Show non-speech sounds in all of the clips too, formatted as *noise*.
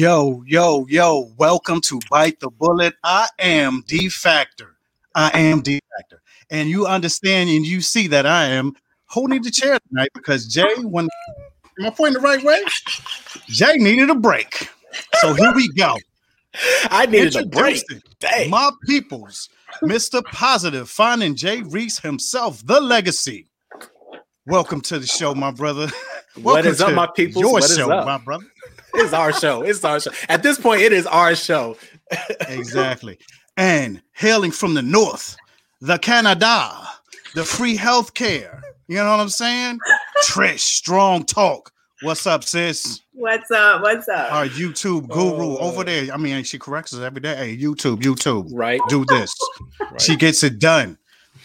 Yo, yo, yo, welcome to Bite the Bullet. I am D Factor. I am D Factor. And you understand and you see that I am holding the chair tonight because Jay, when am I pointing the right way? Jay needed a break. So here we go. I needed a break. Dang. My peoples, Mr. Positive, finding Jay Reace himself, the legacy. Welcome to the show, my brother. *laughs* what is up, my people? Your what is show, up? my brother. It's our show. It's our show. At this point, it is our show. exactly. And hailing from the north, the Canada, the free health care. You know what I'm saying? Trish, strong talk. What's up, sis? What's up? What's up? Our YouTube guru Oh. over there. I mean, she corrects us every day. Hey, YouTube, YouTube, Right. do this. right. She gets it done.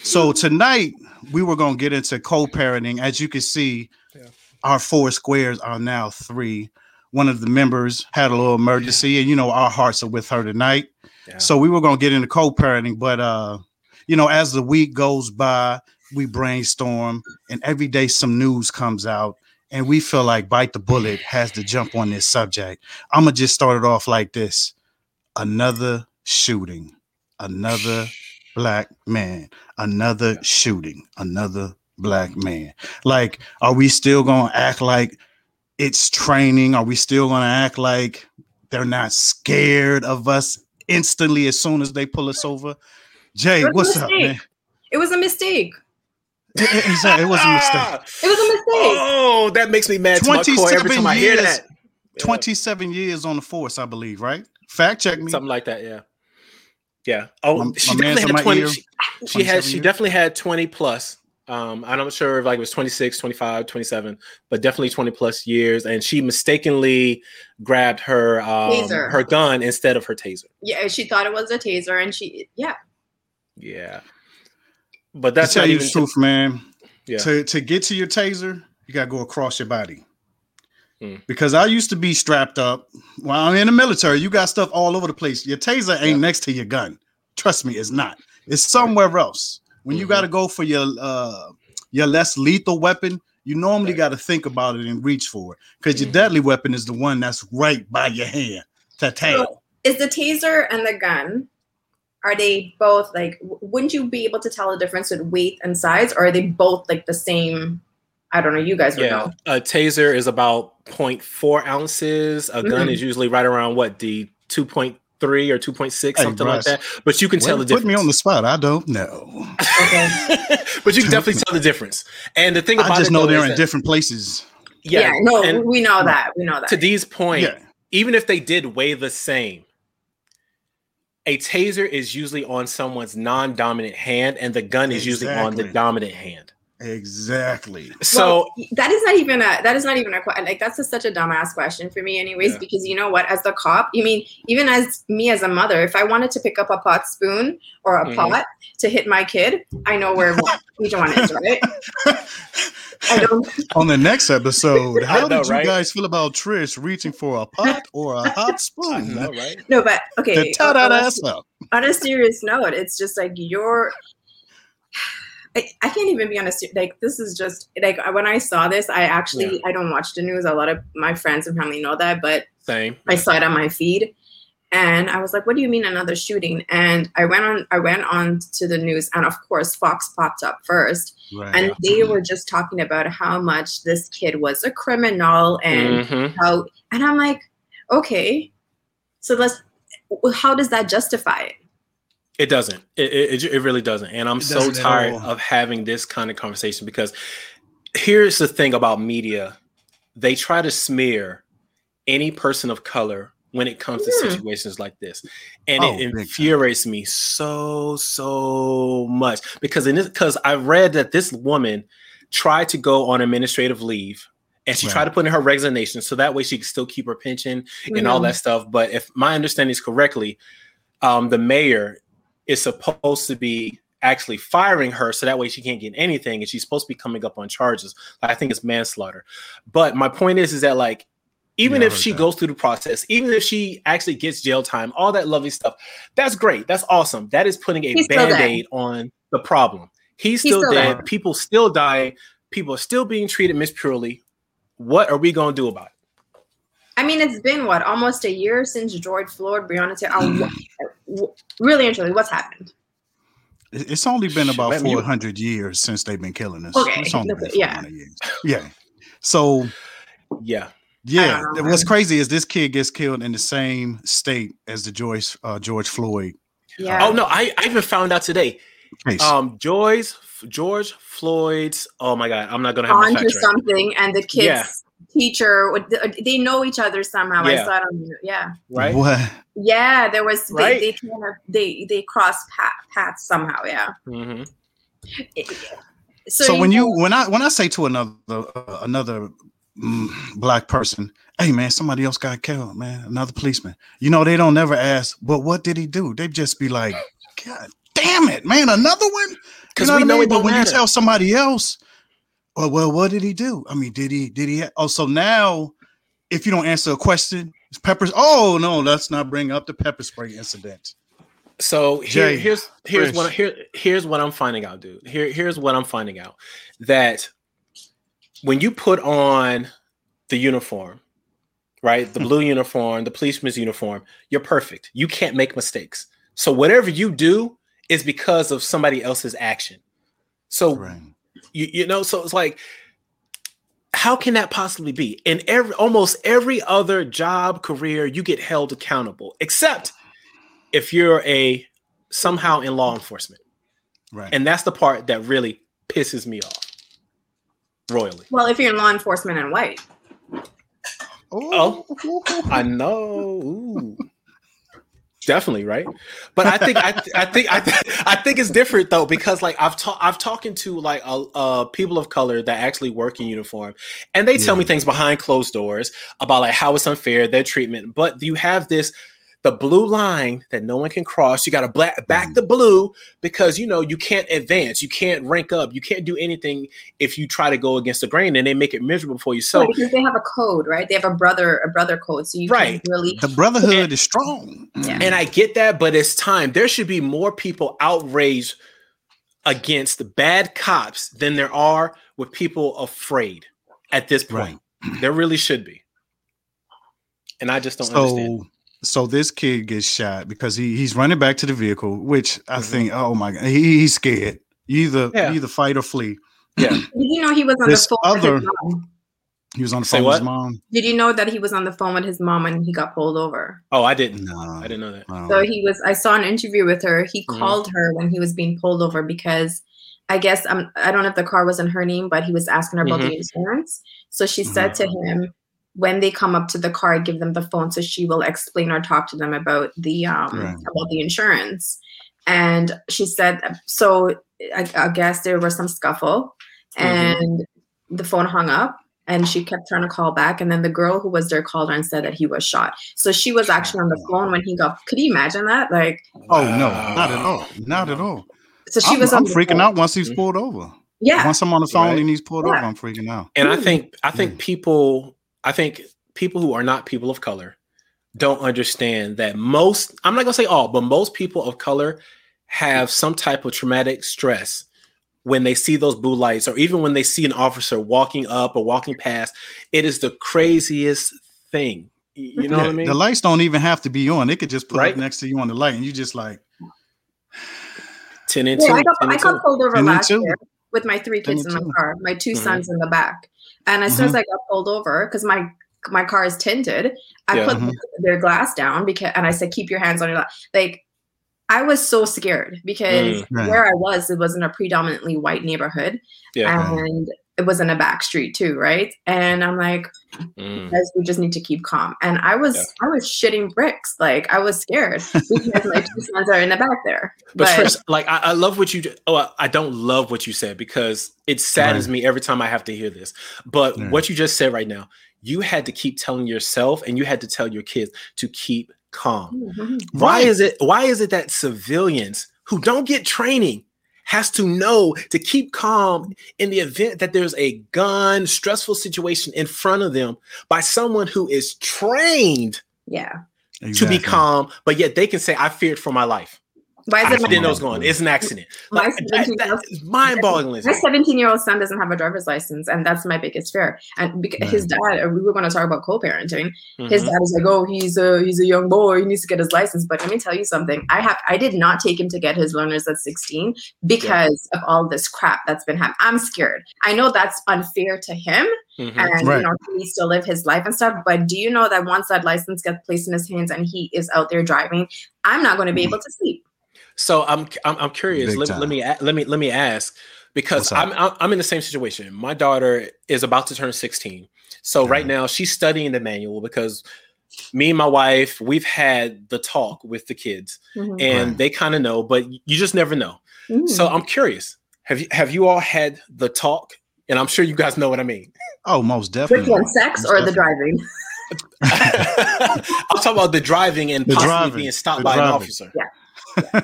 So tonight we were gonna get into co-parenting. As you can see, Yeah. our four squares are now three. One of the members had a little emergency, and you know our hearts are with her tonight. Yeah. So we were gonna get into co-parenting, but uh, you know, as the week goes by, we brainstorm, and every day some news comes out, and we feel like bite the bullet has to jump on this subject. I'm gonna just start it off like this: another shooting, another black man, another shooting, another black man. Like, are we still gonna act like it's training? Are we still gonna act like they're not scared of us instantly as soon as they pull us over? Jay, It was a what's up, man? It was a mistake. *laughs* It, it- it was a mistake. *laughs* It was a mistake. Oh, that makes me mad to my core every 27 time I hear years. that. Yeah. 27 years on the force, I believe, right? Fact check me. something like that. Yeah. Yeah. Oh, My- she my definitely had 20. ear. She, she 27 had, she definitely had 20 plus. Um, I'm not sure if like it was 26, 25, 27, but definitely 20 plus years. And she mistakenly grabbed her um, her gun instead of her taser. Yeah, she thought it was a taser, and she yeah. Yeah. But to that's tell you even the truth, man. Yeah. To to get to your taser, you gotta go across your body. Mm. Because I used to be strapped up. While I'm in the military, you got stuff all over the place. Your taser ain't Yeah. next to your gun. Trust me, it's not. It's somewhere else. When you Mhm. got to go for your uh your less lethal weapon, you normally Right. got to think about it and reach for it. Because your Mhm. deadly weapon is the one that's right by your hand to tail. Is the taser and the gun? Are they both like? Wouldn't you be able to tell the difference with weight and size, or are they both like the same? I don't know. You guys would Yeah, know. a taser is about 0.4 ounces. A gun Mhm. is usually right around what the 2.3 or 2.6, Hey, something like that. But you can tell the to difference. put me on the spot. I don't know. *laughs* But you can definitely tell the difference. And the thing about I just it, know though, they're in different places. Yeah, Yeah, no, and we know mm. that. We know that. to Dee's point, Yeah. even if they did weigh the same, a taser is usually on someone's non-dominant hand, and the gun is usually on the dominant hand. Exactly. So Well, that is not even a that is not even a que- like that's just such a dumbass question for me anyways Yeah. because you know what as the cop you mean even as me as a mother if I wanted to pick up a pot spoon or a Mhm. pot to hit my kid I know where one- *laughs* each one is right *laughs* I don't On the next episode, *laughs* how know, did you right? guys feel about Trish reaching for a pot or a hot spoon know, right? no but okay to tie that on a- ass up? on a serious note it's just like you're I, I can't even be on a like this is just like when I saw this I actually I don't watch the news a lot of my friends and family know that but Same. I saw it on my feed and I was like, what do you mean another shooting? And I went on I went on to the news and of course Fox popped up first Right. and they were just talking about how much this kid was a criminal and Mhm. how and I'm like, okay. So let's how does that justify it? It doesn't. It, it, it really doesn't. And I'm so tired of having this kind of conversation because here's the thing about media they try to smear any person of color when it comes to Hmm. situations like this. And Oh, it big time. infuriates me so, so much because in this, because I read that this woman tried to go on administrative leave and she Right. tried to put in her resignation so that way she could still keep her pension and all that stuff. But if my understanding is correctly, um, the mayor is supposed to be actually firing her so that way she can't get anything and she's supposed to be coming up on charges. I think it's manslaughter. But my point is, is that like even Yeah, if she that. goes through the process, even if she actually gets jail time, all that lovely stuff, that's great. That's awesome. That is putting a He's band-aid on the problem. He's He's still, still dead. dead. People still die. People are still being treated mispurely. What are we gonna do about it? I mean, it's been what almost a year since George Floyd, Breonna Taylor. *clears throat* Uh, really interesting. What's happened? It's only been about 400 years since they've been killing us. Okay. It's only been yeah. Years. Yeah. So, yeah. Yeah. What's crazy is this kid gets killed in the same state as the Joyce uh, George Floyd. Yeah. Oh no, I, I even found out today. Case. Um, George George Floyd's. Oh my God, I'm not gonna have onto something, and the kids yeah teacher they know each other somehow yeah. i saw it on yeah right what yeah there was right? they, they kind of they they cross paths somehow yeah mm-hmm. so, so when you, when i when i say to another uh, another mm, black person hey man somebody else got killed man another policeman you know they don't never ask but what did he do they just be like god damn it man another one because you know we know I mean? but when matter. you tell somebody else well, well, what did he do? I mean, did he? Did he? Oh, so now, if you don't answer a question, peppers. Oh no, let's not bring up the pepper spray incident. So here, Jay, here's here's Chris. what here here's what I'm finding out, dude. Here here's what I'm finding out that when you put on the uniform, right, the blue uniform, the policeman's uniform, you're perfect. You can't make mistakes. So whatever you do is because of somebody else's action. So right. You, you know, so it's like, how can that possibly be? In every almost every other job career, you get held accountable, except if you're a somehow in law enforcement. Right. And that's the part that really pisses me off royally. Well, if you're in law enforcement and white. Oh, oh I know. Ooh definitely right but i think i, I think I, th- I think it's different though because like i've talked i've talking to like uh, uh, people of color that actually work in uniform and they yeah. tell me things behind closed doors about like how it's unfair their treatment but you have this the blue line that no one can cross. You got to black back mm. the blue because you know you can't advance, you can't rank up, you can't do anything if you try to go against the grain, and they make it miserable for you. So right, because they have a code, right? They have a brother a brother code, so you right. really the brotherhood and, is strong. Yeah. And I get that, but it's time. There should be more people outraged against the bad cops than there are with people afraid at this point. Right. There really should be. And I just don't so, understand so this kid gets shot because he he's running back to the vehicle, which I mm-hmm. think, oh my god, he, he's scared. Either yeah. either fight or flee. Yeah. *clears throat* Did you know he was on this the phone other, with his mom? He was on the phone with his mom. Did you know that he was on the phone with his mom when he got pulled over? Oh, I didn't. No, I didn't know that. No. So he was. I saw an interview with her. He mm-hmm. called her when he was being pulled over because I guess um, I don't know if the car was in her name, but he was asking her about mm-hmm. the insurance. So she said mm-hmm. to him, when they come up to the car, I give them the phone so she will explain or talk to them about the um right. about the insurance. And she said, so I, I guess there was some scuffle, mm-hmm. and the phone hung up. And she kept trying to call back, and then the girl who was there called her and said that he was shot. So she was actually on the phone when he got. Could you imagine that? Like, oh no, not at all, not at all. So she I'm, was. I'm freaking phone. out once he's mm-hmm. pulled over. Yeah. Once I'm on the phone right. and he's pulled yeah. over, I'm freaking out. And I think I think mm. people I think people who are not people of color don't understand that most, I'm not going to say all, but most people of color have some type of traumatic stress when they see those blue lights or even when they see an officer walking up or walking past. It is the craziest thing. You know yeah, what I mean? The lights don't even have to be on. They could just put right? next to you on the light and you just like 10 and yeah, 2. I got, I got pulled over last year with my three kids in the car, my 2 mm-hmm. sons in the back. And as mm-hmm. soon as mm-hmm. I got pulled over, because my my car is tinted. I yeah. put mm-hmm. their glass down because, and I said, keep your hands on your lap. Like, I was so scared because mm, where I was, it was in a predominantly white neighborhood, yeah. and it was in a back street too, right? And I'm like, mm. guys, we just need to keep calm. And I was, yeah. I was shitting bricks, like I was scared *laughs* because my two sons are in the back there. But, but first, like I, I, love what you. Oh, I don't love what you said because it saddens right. me every time I have to hear this. But what you just said right now, you had to keep telling yourself and you had to tell your kids to keep calm. Mm-hmm. Why is it why is it that civilians who don't get training has to know to keep calm in the event that there's a gun stressful situation in front of them by someone who is trained yeah exactly. to be calm but yet they can say i feared for my life Why is I it didn't know it was going. It's an accident. My Like, that, 17 that is mind-boggling. My 17 year old son doesn't have a driver's license, and that's my biggest fear. And because his dad, uh, we were going to talk about co-parenting. His Mhm. dad is like, "Oh, he's a he's a young boy. He needs to get his license." But let me tell you something. I have I did not take him to get his learners at 16 because of all this crap that's been happening. I'm scared. I know that's unfair to him, Mhm. and Right. you know he needs to live his life and stuff. But do you know that once that license gets placed in his hands and he is out there driving, I'm not going to be able to sleep. So I'm I'm, I'm curious. Let, let me let me let me ask because I'm I'm I'm in the same situation. My daughter is about to turn 16. So right Mhm. now she's studying the manual because me and my wife we've had the talk with the kids Mhm. and Right. they kind of know, but you just never know. Mm. So I'm curious. Have you have you all had the talk? And I'm sure you guys know what I mean. Oh, most which definitely. one, sex Most or the driving? *laughs* I'm talking about the driving and The possibly driving, being stopped the by an officer. Yeah.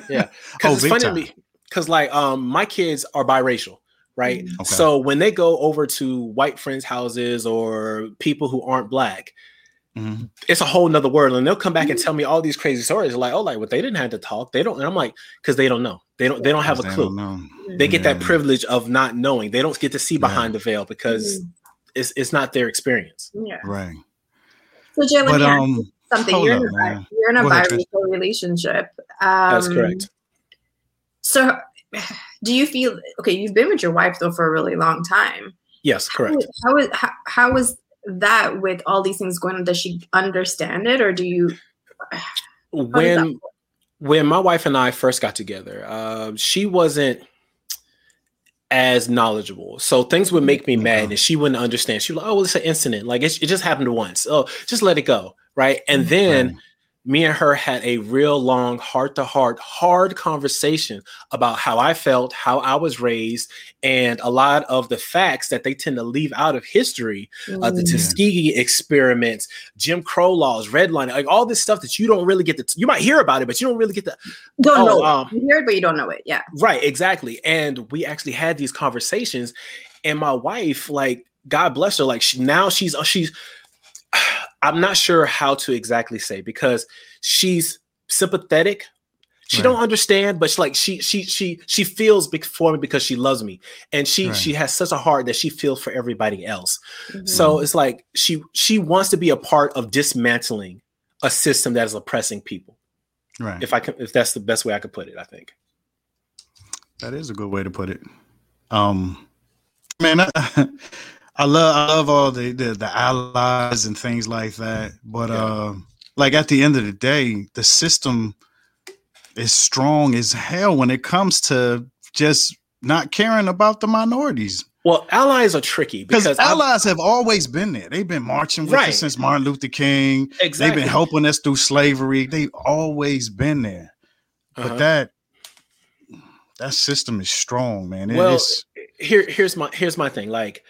Yeah. *laughs* *laughs* Oh, Because it's big funny to me. Because like um my kids are biracial, right? Mm. Okay. So when they go over to white friends' houses or people who aren't black, Mhm. it's a whole nother world. And they'll come back and tell me all these crazy stories. Like, oh, like what they didn't have to talk. They don't, and I'm like, because they don't know. They don't they don't have a clue. don't. They get that privilege of not knowing. They don't get to see Yeah. behind the veil because Mm. it's it's not their experience. Yeah. Right. So Jay, let But me ask um, you something. You're in, a, man. you're in a Go ahead, Trish. biracial relationship. Um, That's correct. So, *sighs* do you feel okay? You've been with your wife though for a really long time. Yes, correct. How is how, how is that with all these things going on? Does she understand it, or do you? *sighs* when when my wife and I first got together, uh, she wasn't as knowledgeable. So things would make me mad, mm-hmm. and she wouldn't understand. She was like, "Oh, well, it's an incident. Like it's, it just happened once. Oh, just let it go." Right. And then. Me and her had a real long heart to heart, hard conversation about how I felt, how I was raised, and a lot of the facts that they tend to leave out of history uh, the Mm. Tuskegee experiments, Jim Crow laws, redlining, like all this stuff that you don't really get to. You might hear about it, but you don't really get to. don't oh, know. um, it. you hear it, but you don't know it. Yeah. Right, exactly. And we actually had these conversations, and my wife, like, God bless her, like she, now she's uh, she's. I'm not sure how to exactly say because she's sympathetic. She Right. don't understand, but she, like she she she she feels big for me because she loves me, and she Right. she has such a heart that she feels for everybody else. Mhm. So it's like she she wants to be a part of dismantling a system that is oppressing people. Right. If I can, if that's the best way I could put it, I think. That is a good way to put it. Um, man, I, *laughs* I love I love all the, the the allies and things like that. But Yeah. uh, like at the end of the day, the system is strong as hell when it comes to just not caring about the minorities. Well, allies are tricky Because because I've- allies have always been there. They've been marching with Right. us since Martin Luther King. exactly They've been helping us through slavery. They've always been there. Uh-huh. But that that system is strong, man. It Well, is- here here's my here's my thing. Like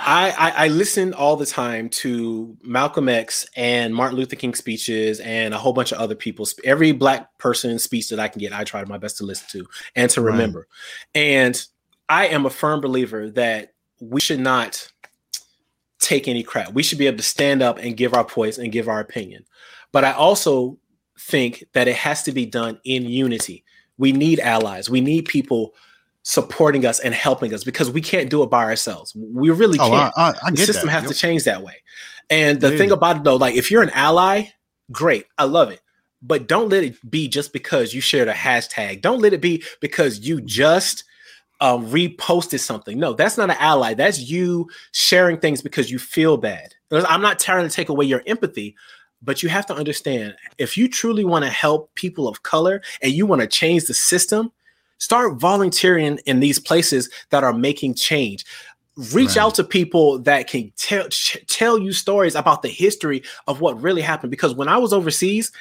I, I I listen all the time to Malcolm X and Martin Luther King speeches and a whole bunch of other people's every black person speech that I can get, I try my best to listen to and to Right. remember. And I am a firm believer that we should not take any crap. We should be able to stand up and give our points and give our opinion. But I also think that it has to be done in unity. We need allies. We need people supporting us and helping us because we can't do it by ourselves. We really oh, can't. I, I, I the system that. has Yep. to change that way. And the Yeah. thing about it though, like if you're an ally, great. I love it. But don't let it be just because you shared a hashtag. Don't let it be because you just um, reposted something. No, that's not an ally. That's you sharing things because you feel bad. I'm not trying to take away your empathy, but you have to understand if you truly want to help people of color and you want to change the system, start volunteering in these places that are making change. Reach Right. out to people that can tell ch- tell you stories about the history of what really happened. Because when I was overseas,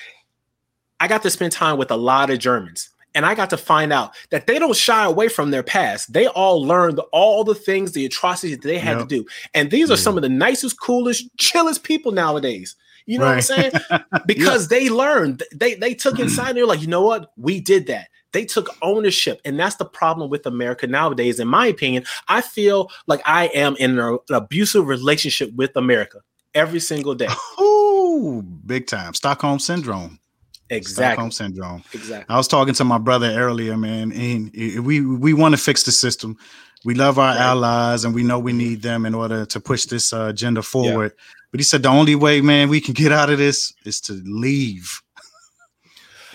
I got to spend time with a lot of Germans. And I got to find out that they don't shy away from their past. They all learned all the things, the atrocities that they had Yep. to do. And these are Yeah. some of the nicest, coolest, chillest people nowadays. You know what I'm saying? *laughs* Because they learned, they they took *clears throat* inside. And they're like, you know what? We did that. They took ownership, and that's the problem with America nowadays. In my opinion, I feel like I am in an abusive relationship with America every single day. *laughs* Ooh, big time. Stockholm syndrome. Exactly. Stockholm syndrome. Exactly. I was talking to my brother earlier, man, and we we want to fix the system. We love our Right. allies, and we know we need them in order to push this uh, agenda forward. But he said the only way, man, we can get out of this is to leave.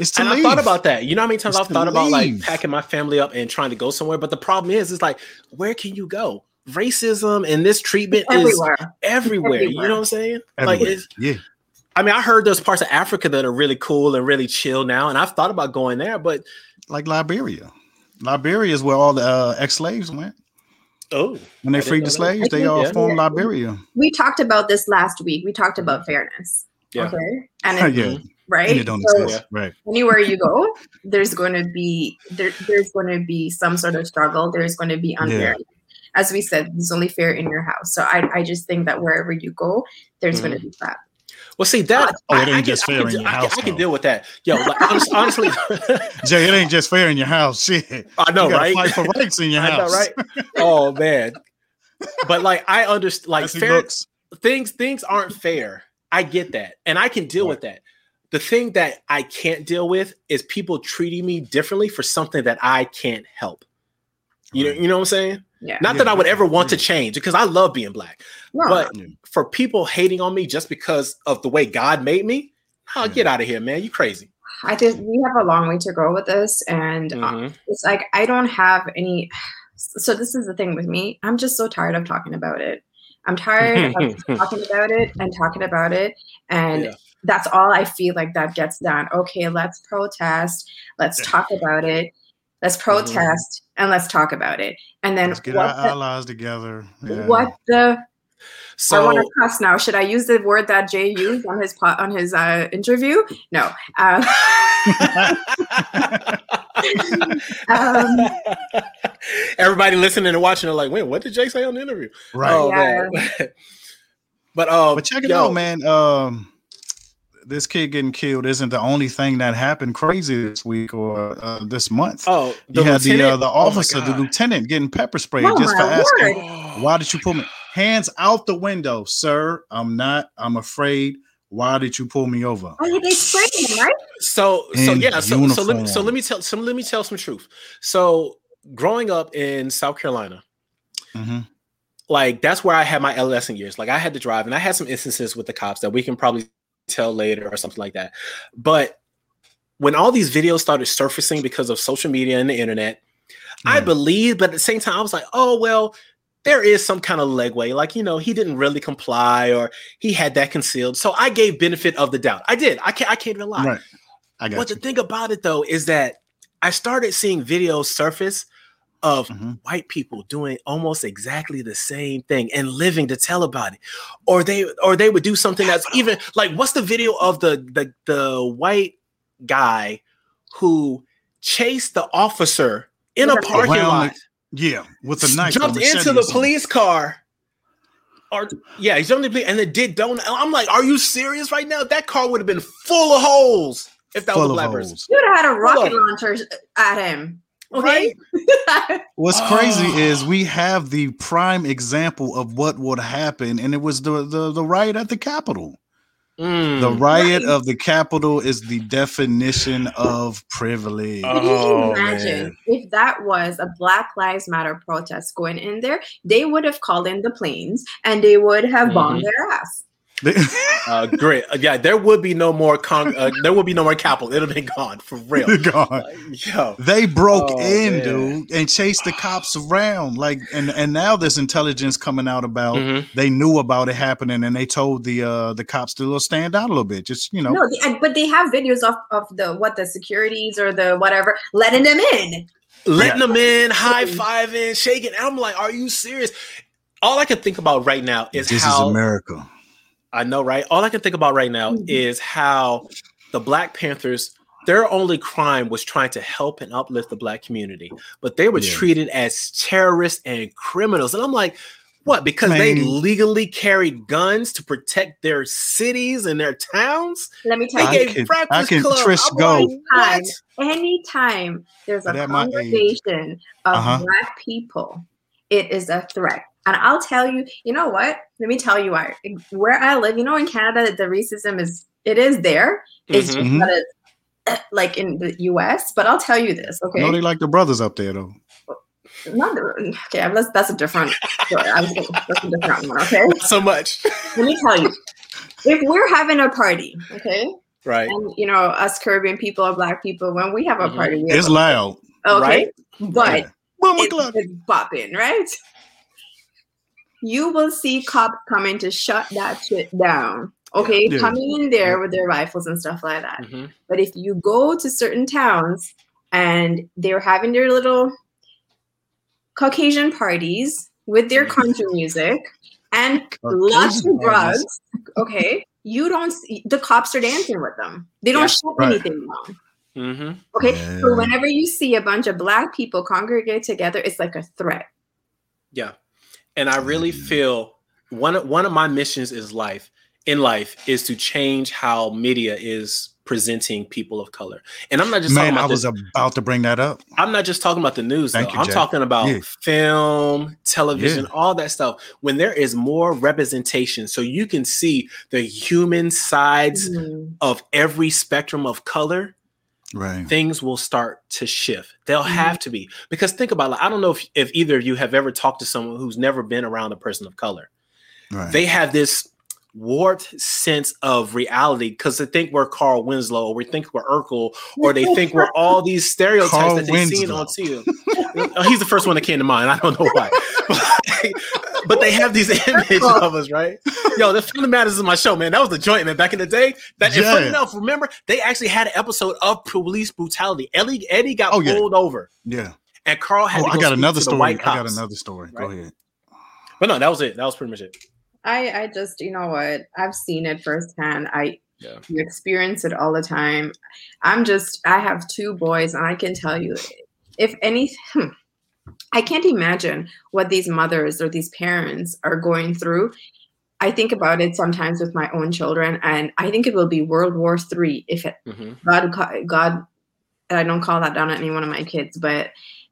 It's to and leave. I thought about that. You know how many times It's I've to thought about like packing my family up and trying to go somewhere. But the problem is, it's like, where can you go? Racism and this treatment is everywhere. everywhere. You know what I'm saying? Like, it's, yeah, I mean, I heard there's parts of Africa that are really cool and really chill now, and I've thought about going there. But like Liberia. Liberia is where all the uh, ex-slaves went. oh, When they I freed the slaves, I they all yeah. formed Liberia. We talked about this last week. We talked about fairness. Yeah. Okay. And it, *laughs* yeah, right. and don't So exist. Right. anywhere you go, there's going to be there, there's going to be some sort of struggle. There's going to be unfair. As we said, there's only fair in your house. So I, I just think that wherever you go, there's going to mm-hmm. be that. well, see that. Uh, oh, it ain't I can- just I fair can in your I can- house, I can deal with that. Yo, like, honestly, *laughs* *laughs* Jay, it ain't just fair in your house. *laughs* Shit. I know, you right? Fight for rights in your I house. know, right? Oh man. But like I understand like As fair things things aren't fair. I get that. And I can deal Right. with that. The thing that I can't deal with is people treating me differently for something that I can't help. You know, you know what I'm saying? Yeah. Not Yeah, that I would ever want to change because I love being black. No, But for people hating on me just because of the way God made me, oh, Yeah. get out of here, man. You crazy. I think we have a long way to go with this, and uh, Mhm. it's like I don't have any. So this is the thing with me. I'm just so tired of talking about it. I'm tired of *laughs* talking about it and talking about it, and Yeah. That's all I feel like that gets done. Okay, let's protest. Let's talk about it. Let's protest and let's talk about it. And then Let's get our the, allies together. Yeah. what the So I want So to cuss now. Should I use the word that Jay used on his po- on his uh, interview? No. Um, *laughs* um, everybody listening and watching are like, wait, what did Jay say on the interview? right. Oh, Yeah. man. *laughs* but uh, But check it yo, out, man. Um, this kid getting killed isn't the only thing that happened crazy this week or uh, this month. Oh, you had the uh, lieutenant? the Oh officer, the lieutenant, getting pepper sprayed Oh just for my asking, word. "Why did you pull me?" Hands out the window, sir. I'm not. I'm afraid. Why did you pull me over? oh, they sprayed him, right? So so yeah, so, so let me so let me tell some let me tell some truth. So growing up in South Carolina, Mhm. like that's where I had my adolescent years. Like I had to drive, and I had some instances with the cops that we can probably tell later or something like that. But when all these videos started surfacing because of social media and the internet, I mm. believe, but at the same time, I was like, oh well, there is some kind of legway. Like you know, he didn't really comply, or he had that concealed. So I gave benefit of the doubt. I did. I can't. I can't even lie. Right. I got But you. the thing about it though is that I started seeing videos surface of Mhm. white people doing almost exactly the same thing and living to tell about it. Or they or they would do something that's even like what's the video of the the the white guy who chased the officer in a parking the- lot, Yeah, with a knife. jumped a into the police car. Or yeah, he jumped in the police and then did don't. I'm like, are you serious right now? That car would have been full of holes if that was a black person. You would have had a rocket Hold launcher at him. Okay. *laughs* What's crazy Oh. is we have the prime example of what would happen, and it was the the, the riot at the Capitol. Mm. The riot Right. of the Capitol is the definition of privilege. Oh, Can you imagine man. if that was a Black Lives Matter protest going in there? They would have called in the planes and they would have bombed their ass. *laughs* uh, great. Uh, yeah, there would be no more con. Uh, there would be no more capital. It'll be gone for real. *laughs* God. Like, yo, They broke Oh, in, man. dude, and chased the cops around. Like, and and now there's intelligence coming out about. Mhm. They knew about it happening, and they told the uh the cops to little stand out a little bit. Just you know, No, they, and- but they have videos of, of the what the securities or the whatever letting them in. letting them in, high fiving, shaking. And I'm like, are you serious? All I can think about right now is this how is America. I know, right? All I can think about right now Mhm. is how the Black Panthers, their only crime was trying to help and uplift the Black community, but they were Yeah. treated as terrorists and criminals. And I'm like, what? Because they legally carried guns to protect their cities and their towns? Let me tell I you, gave can- I can- Club. Trish, I'm go. like, anytime there's a But at conversation of Uh-huh. black people, it is a threat. And I'll tell you, you know what? Let me tell you why. Where I live, you know, in Canada, the racism is it is there. It's Mhm. just that *clears throat* like in the U.S. But I'll tell you this, okay? No, they like the brothers up there though. Not the, okay, that's that's a different. Story. I was, that's a different one. Okay, Not so much. let me tell you. If we're having a party, okay, Right. and you know us Caribbean people or Black people, when we have a Mhm. party, we have It's a- loud. okay, right? but Yeah. Boom, it's, o'clock. it's bopping, right? You will see cops coming to shut that shit down. Okay, Yeah. coming in there with their rifles and stuff like that. Mhm. But if you go to certain towns and they're having their little Caucasian parties with their country music and lots of drugs, okay, you don't see the cops are dancing with them. They don't Yeah, shut right. anything down. Mhm. Okay, so whenever you see a bunch of black people congregate together, it's like a threat. Yeah. And I really feel one of one of my missions is life in life is to change how media is presenting people of color. And I'm not just talking Man, about I was the, about to bring that up. I'm not just talking about the news. Thank though. you, I'm Jack. talking about Yeah. film, television, Yeah. all that stuff. When there is more representation, so you can see the human sides Mhm. of every spectrum of color, Right. things will start to shift. They'll Mhm. have to be because think about it. I don't know if, if either of you have ever talked to someone who's never been around a person of color. Right. They have this warped sense of reality because they think we're Carl Winslow or we think we're Urkel or they think we're all these stereotypes Carl that they've seen on TV. Oh, He's the first one that came to mind. I don't know why. *laughs* but they have these images of us, right? Yo, the Family Matters is my show, man. That was the joint, man. Back in the day. That and funny enough, remember they actually had an episode of police brutality. Eddie, Eddie got Oh, yeah. pulled over, yeah. and Carl had Oh, to go I got speak another to the story. white I got cops. another story. Go ahead. But no, that was it. That was pretty much it. I, I just, you know what? I've seen it firsthand. I Yeah. you experience it all the time. I'm just, I have two boys, and I can tell you, if any, hmm, I can't imagine what these mothers or these parents are going through. I think about it sometimes with my own children, and I think it will be World War Three if it, hmm God, God, I don't call that down on any one of my kids, but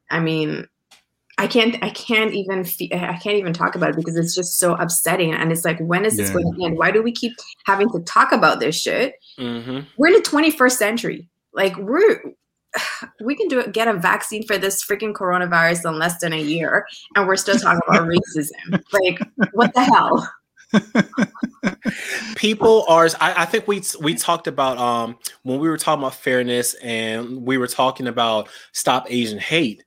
I mean, I can't, I can't even, fe- I can't even talk about it because it's just so upsetting. And it's like, when is this Yeah. going to end? Why do we keep having to talk about this shit? hmm We're in the 21st century. Like we're, *sighs* we can do it, get a vaccine for this freaking coronavirus in less than a year, and we're still talking about *laughs* racism. Like, what the hell? People are I, I think we we talked about um when we were talking about fairness and we were talking about stop asian hate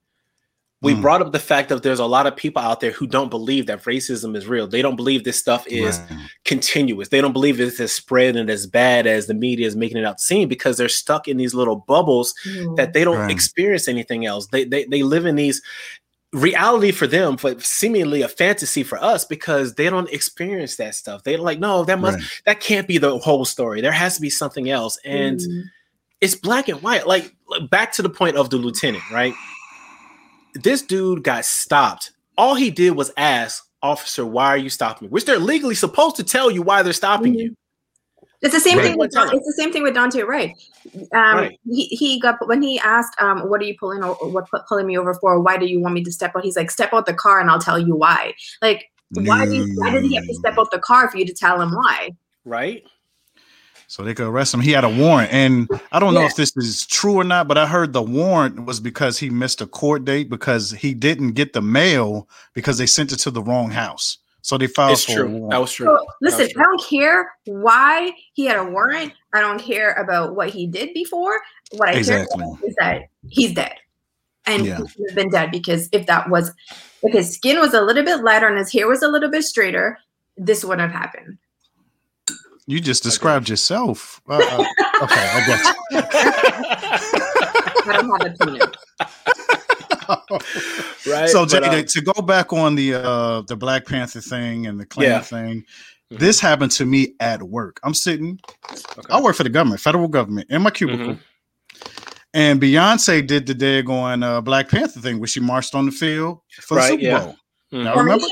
we Mm. brought up the fact that there's a lot of people out there who don't believe that racism is real they don't believe this stuff is Right. continuous they don't believe it's as spread and as bad as the media is making it out to seem because they're stuck in these little bubbles that they don't Right. experience anything else. They, they they live in these reality for them, but seemingly a fantasy for us because they don't experience that stuff. They're like, no, that must Right. that can't be the whole story. There has to be something else, and Mhm. it's black and white. Like like, back to the point of the lieutenant, right? This dude got stopped. All he did was ask, "Officer, why are you stopping me?" Which they're legally supposed to tell you why they're stopping you. It's the same Right. thing. With, Tell it's the same thing with Daunte Wright. Um, Right. He he got when he asked, um, "What are you pulling? o- What pulling me over for? Why do you want me to step out?" He's like, "Step out the car, and I'll tell you why." Like, why? Do you, why did he have to step out the car for you to tell him why? Right? So they could arrest him. He had a warrant, and I don't know if this is true or not, but I heard the warrant was because he missed a court date because he didn't get the mail because they sent it to the wrong house. So they filed It's for a true. warrant. That was true. So, listen, That's I don't care why he had a warrant. I don't care about what he did before. What I Exactly. care about is that he's dead, and Yeah. he should have been dead because if that was, if his skin was a little bit lighter and his hair was a little bit straighter, this wouldn't have happened. You just described yourself. Uh, uh, okay, I got *laughs* I don't have a *laughs* penis. *laughs* you. right. so but, Jay, uh, to go back on the uh the Black Panther thing and the Klan Yeah. thing, Mhm. this happened to me at work. I'm sitting, okay. I work for the government, federal government, in my cubicle. And Beyonce did the day going uh, Black Panther thing where she marched on the field for Right, the Super yeah. Bowl. Mhm. Now, remember?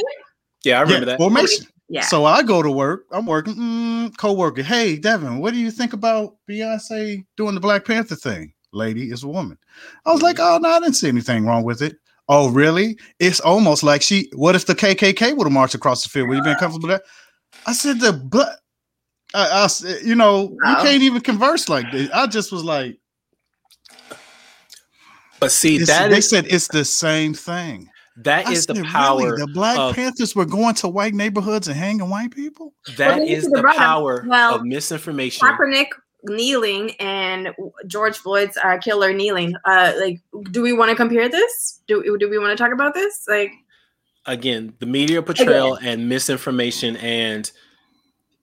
Yeah, I remember yeah, that. formation. Yeah. So I go to work. I'm working. Mm, co-worker. Hey, Devin, what do you think about Beyonce doing the Black Panther thing? Lady is a woman. I was like, oh no, I didn't see anything wrong with it. Oh, really? It's almost like she. What if the KKK would have marched across the field? Would you been comfortable with that? I said the but. I, I said, you know, you can't even converse like this. I just was like, But see, that they is said it's the same thing. that I is the power. Really? The Black of- Panthers were going to white neighborhoods and hanging white people. That Well, is the right. power Well, of misinformation. Kaepernick kneeling and George Floyd's uh, killer kneeling. Uh, like, do we want to compare this? Do do we want to talk about this? Like, Again, the media portrayal and misinformation, and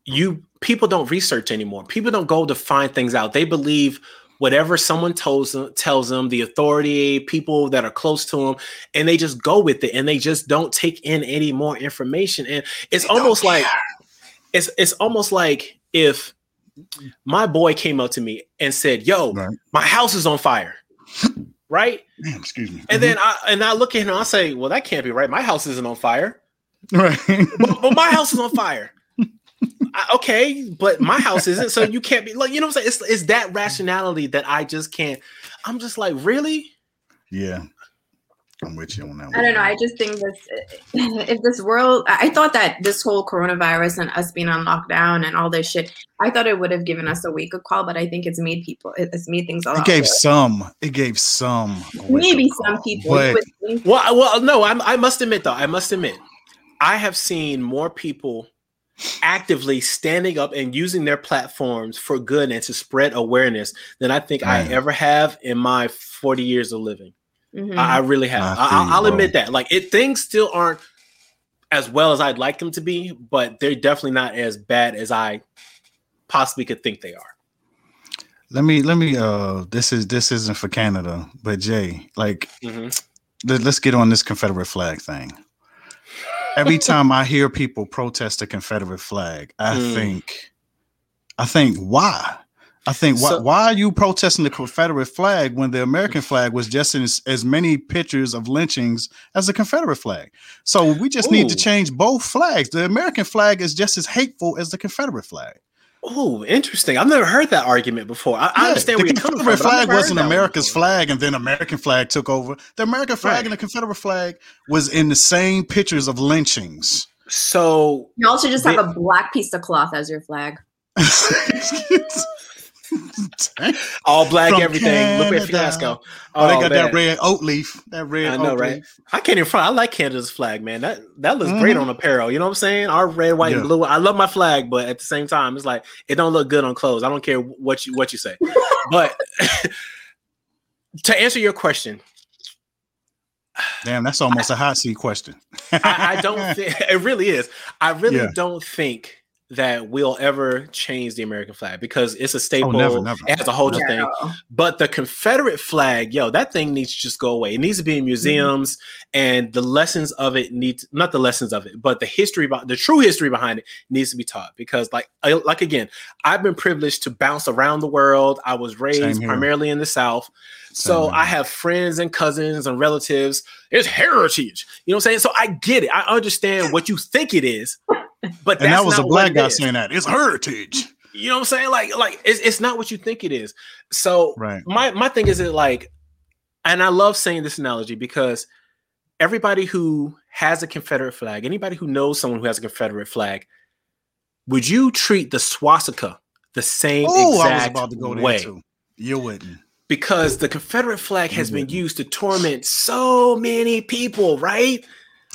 you people don't research anymore. People don't go to find things out. They believe whatever someone tells them, tells them, the authority, people that are close to them, and they just go with it, and they just don't take in any more information. And it's They almost like it's it's almost like if my boy came up to me and said, "Yo, Right. my house is on fire," *laughs* right? Damn, excuse me. And then mm-hmm. I and I look at him and I say, "Well, that can't be right. My house isn't on fire, right. but, but my *laughs* house is on fire." I- okay, but my house isn't, so you can't be like you know what I'm saying. It's it's that rationality that I just can't. I'm just like, really? yeah, I'm with you on that. I don't know. I just think this, *laughs* if this world, I I thought that this whole coronavirus and us being on lockdown and all this shit, I thought it would have given us a wake up call, but I think it's made people, it's made things a lot It gave worse. some. It gave some. a wake-up Maybe call, some people but Well, well, no. I'm, I must admit though, I must admit, I have seen more people actively standing up and using their platforms for good and to spread awareness than I think I ever have in my 40 years of living. Mhm. I, I really have. I I, feel I'll, I'll bro. admit that. Like it, things still aren't as well as I'd like them to be, but they're definitely not as bad as I possibly could think they are. let me let me. Uh, this is this isn't for Canada, but Jay, like, Mhm. let, let's get on this Confederate flag thing. Every *laughs* time I hear people protest the Confederate flag, I Mm. think, I think, why? I think why, So- why are you protesting the Confederate flag when the American flag was just as, as many pictures of lynchings as the Confederate flag? So we just need to change both flags. The American flag is just as hateful as the Confederate flag. Oh, interesting. I've never heard that argument before. I, I understand the where you're coming from. Confederate flag wasn't America's before. flag, and then American flag took over. The American flag Right. and the Confederate flag was in the same pictures of lynchings. So you also just have a black piece of cloth as your flag. *laughs* *laughs* *laughs* *laughs* all black From everything. Look at Canada. Fiasco. Oh, they got man. that red oat leaf. That red I know, oat right? leaf. I can't even front. I like Canada's flag, man. That that looks great Mhm. on apparel. You know what I'm saying? Our red, white, and blue. I love my flag, but at the same time, it's like it don't look good on clothes. I don't care what you what you say. *laughs* but *laughs* to answer your question, Damn, that's almost a hot seat question. I, I don't think it really is. I really Yeah. don't think that we'll ever change the American flag because it's a staple. Oh, never, never. It has a whole Yeah, thing. But the Confederate flag, yo, that thing needs to just go away. It needs to be in mm-hmm. museums, and the lessons of it need not the lessons of it, but the history the true history behind it needs to be taught. Because, like, I, like again, I've been privileged to bounce around the world. I was raised primarily in the South, so Same I have friends and cousins and relatives. It's heritage, you know what I'm saying? So I get it. I understand what you think it is, but and that was a black guy saying that. It's heritage. You know what I'm saying? Like, like it's, it's not what you think it is. So Right. my my thing is it like, and I love saying this analogy because everybody who has a Confederate flag, anybody who knows someone who has a Confederate flag, would you treat the swastika the same Oh, I was exact about to go there way? too. You wouldn't. Because the Confederate flag has been used to torment so many people, right?